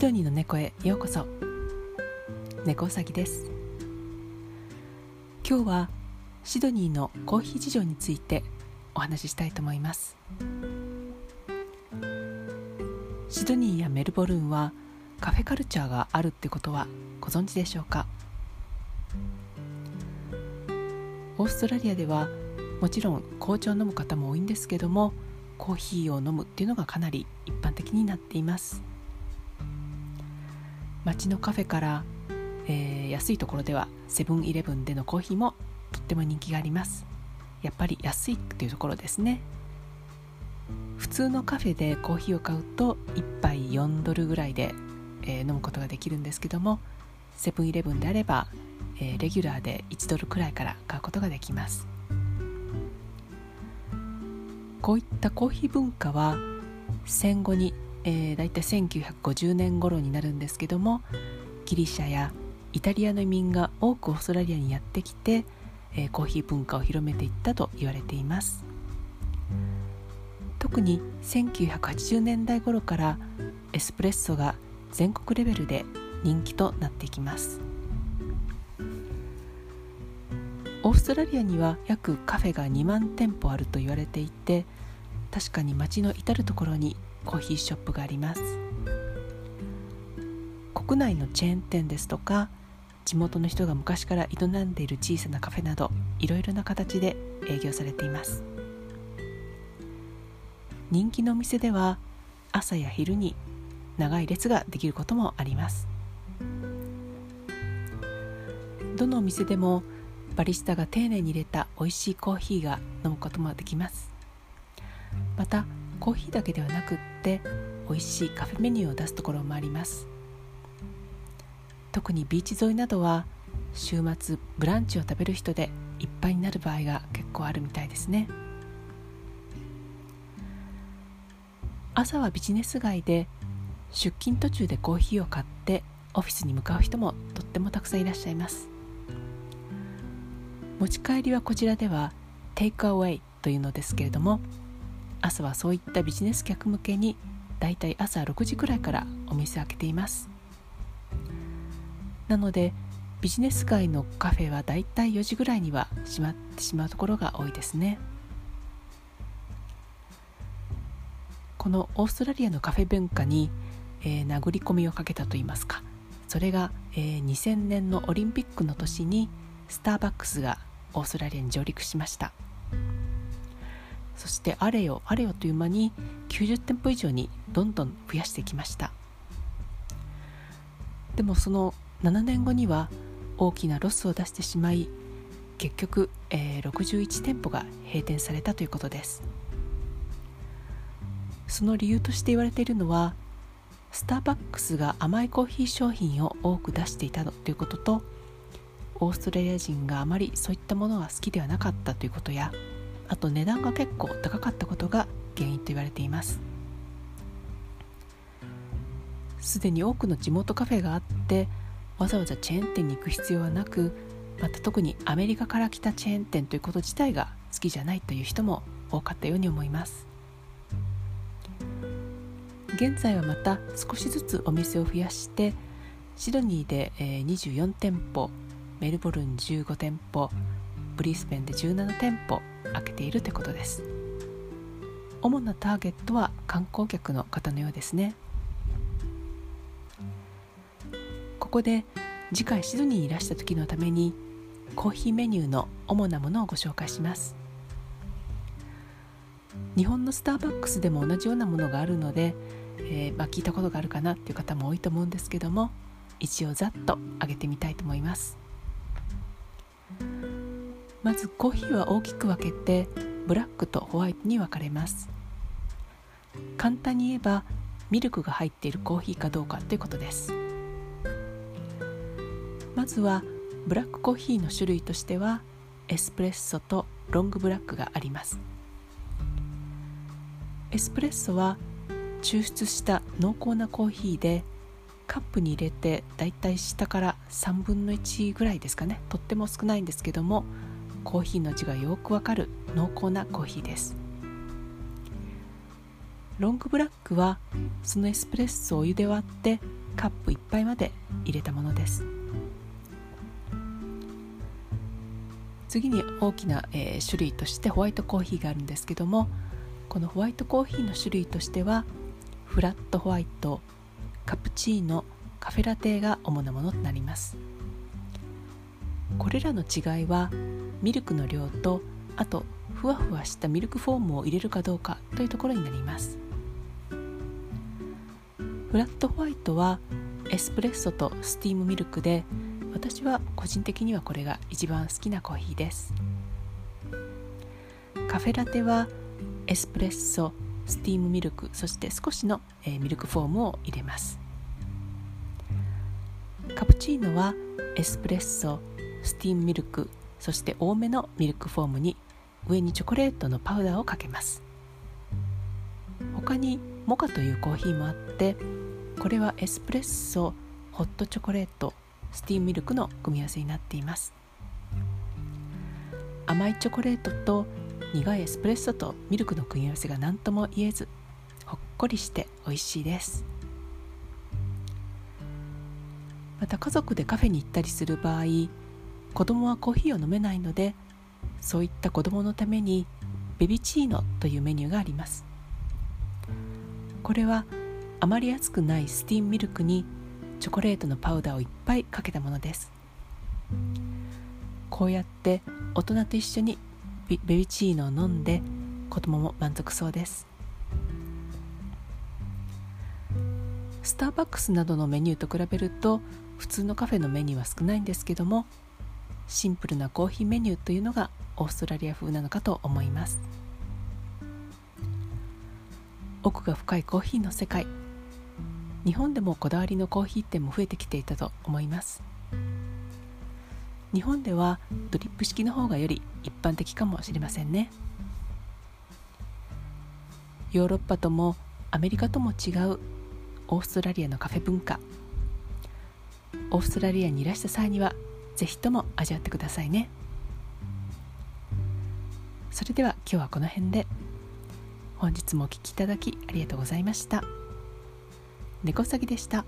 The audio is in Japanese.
シドニーの猫へようこそ。猫うさぎです。今日はシドニーのコーヒー事情についてお話ししたいと思います。シドニーやメルボルンはカフェカルチャーがあるってことはご存知でしょうか？オーストラリアではもちろん紅茶を飲む方も多いんですけどもコーヒーを飲むっていうのがかなり一般的になっています。街のカフェから、えー、安いところではセブンイレブンでのコーヒーもとっても人気があります。やっぱり安いっていうところですね。普通のカフェでコーヒーを買うと1杯4ドルぐらいで、えー、飲むことができるんですけどもセブンイレブンであれば、えー、レギュラーで1ドルくらいから買うことができます。こういったコーヒー文化は戦後に、えー、だいたい1950年頃になるんですけどもギリシャやイタリアの移民が多くオーストラリアにやってきて、えー、コーヒー文化を広めていったと言われています。特に1980年代頃からエスプレッソが全国レベルで人気となっていきます。オーストラリアには約カフェが2万店舗あると言われていて確かに街の至る所にコーヒーショップがあります。国内のチェーン店ですとか地元の人が昔から営んでいる小さなカフェなどいろいろな形で営業されています。人気のお店では朝や昼に長い列ができることもあります。どのお店でもバリスタが丁寧に入れた美味しいコーヒーが飲むこともできます。またコーヒーだけではなくって美味しいカフェメニューを出すところもあります。特にビーチ沿いなどは週末ブランチを食べる人でいっぱいになる場合が結構あるみたいですね。朝はビジネス街で出勤途中でコーヒーを買ってオフィスに向かう人もとってもたくさんいらっしゃいます。持ち帰りはこちらではテイクアウェイというのですけれども朝はそういったビジネス客向けにだいたい朝6時くらいからお店開けています。なのでビジネス街のカフェはだいたい4時ぐらいには閉まってしまうところが多いですね。このオーストラリアのカフェ文化に、えー、殴り込みをかけたといいますかそれが、えー、2000年のオリンピックの年にスターバックスがオーストラリアに上陸しました。そしてあれよあれよという間に90店舗以上にどんどん増やしてきました。でもその7年後には大きなロスを出してしまい結局、えー、61店舗が閉店されたということです。その理由として言われているのはスターバックスが甘いコーヒー商品を多く出していたということとオーストラリア人があまりそういったものは好きではなかったということやあと値段が結構高かったことが原因と言われています。すでに多くの地元カフェがあってわざわざチェーン店に行く必要はなくまた特にアメリカから来たチェーン店ということ自体が好きじゃないという人も多かったように思います。現在はまた少しずつお店を増やしてシドニーで24店舗メルボルン15店舗ブリスベンで17店舗開けているということです。主なターゲットは観光客の方のようですね。ここで次回シドニーにいらした時のためにコーヒーメニューの主なものをご紹介します。日本のスターバックスでも同じようなものがあるので、えー、まあ、聞いたことがあるかなっていう方も多いと思うんですけども一応ざっと上げてみたいと思います。まずコーヒーは大きく分けてブラックとホワイトに分かれます。簡単に言えばミルクが入っているコーヒーかどうかということです。まずはブラックコーヒーの種類としてはエスプレッソとロングブラックがあります。エスプレッソは抽出した濃厚なコーヒーでカップに入れてだいたい下から3分の1ぐらいですかね。とっても少ないんですけどもコーヒーの味がよくわかる濃厚なコーヒーです。ロングブラックはそのエスプレッソをお湯で割ってカップ1杯まで入れたものです。次に大きな、えー、種類としてホワイトコーヒーがあるんですけどもこのホワイトコーヒーの種類としてはフラットホワイトカプチーノカフェラテが主なものとなります。これらの違いはミルクの量とあとふわふわしたミルクフォームを入れるかどうかというところになります。フラットホワイトはエスプレッソとスティームミルクで私は個人的にはこれが一番好きなコーヒーです。カフェラテはエスプレッソスティームミルクそして少しの、えー、ミルクフォームを入れます。カプチーノはエスプレッソスティームミルクそして多めのミルクフォームに上にチョコレートのパウダーをかけます。他にモカというコーヒーもあってこれはエスプレッソホットチョコレートスティームミルクの組み合わせになっています。甘いチョコレートと苦いエスプレッソとミルクの組み合わせが何とも言えずほっこりして美味しいです。また家族でカフェに行ったりする場合子供はコーヒーを飲めないのでそういった子供のためにベビチーノというメニューがあります。これはあまり熱くないスティームミルクにチョコレートのパウダーをいっぱいかけたものです。こうやって大人と一緒にベビチーノを飲んで子供も満足そうです。スターバックスなどのメニューと比べると普通のカフェのメニューは少ないんですけどもシンプルなコーヒーメニューというのがオーストラリア風なのかと思います。奥が深いコーヒーの世界。日本でもこだわりのコーヒー店も増えてきていたと思います。日本ではドリップ式の方がより一般的かもしれませんね。ヨーロッパともアメリカとも違うオーストラリアのカフェ文化。オーストラリアにいらした際にはぜひとも味わってくださいねそれでは今日はこの辺で本日もお聴きいただきありがとうございました。猫さぎでした。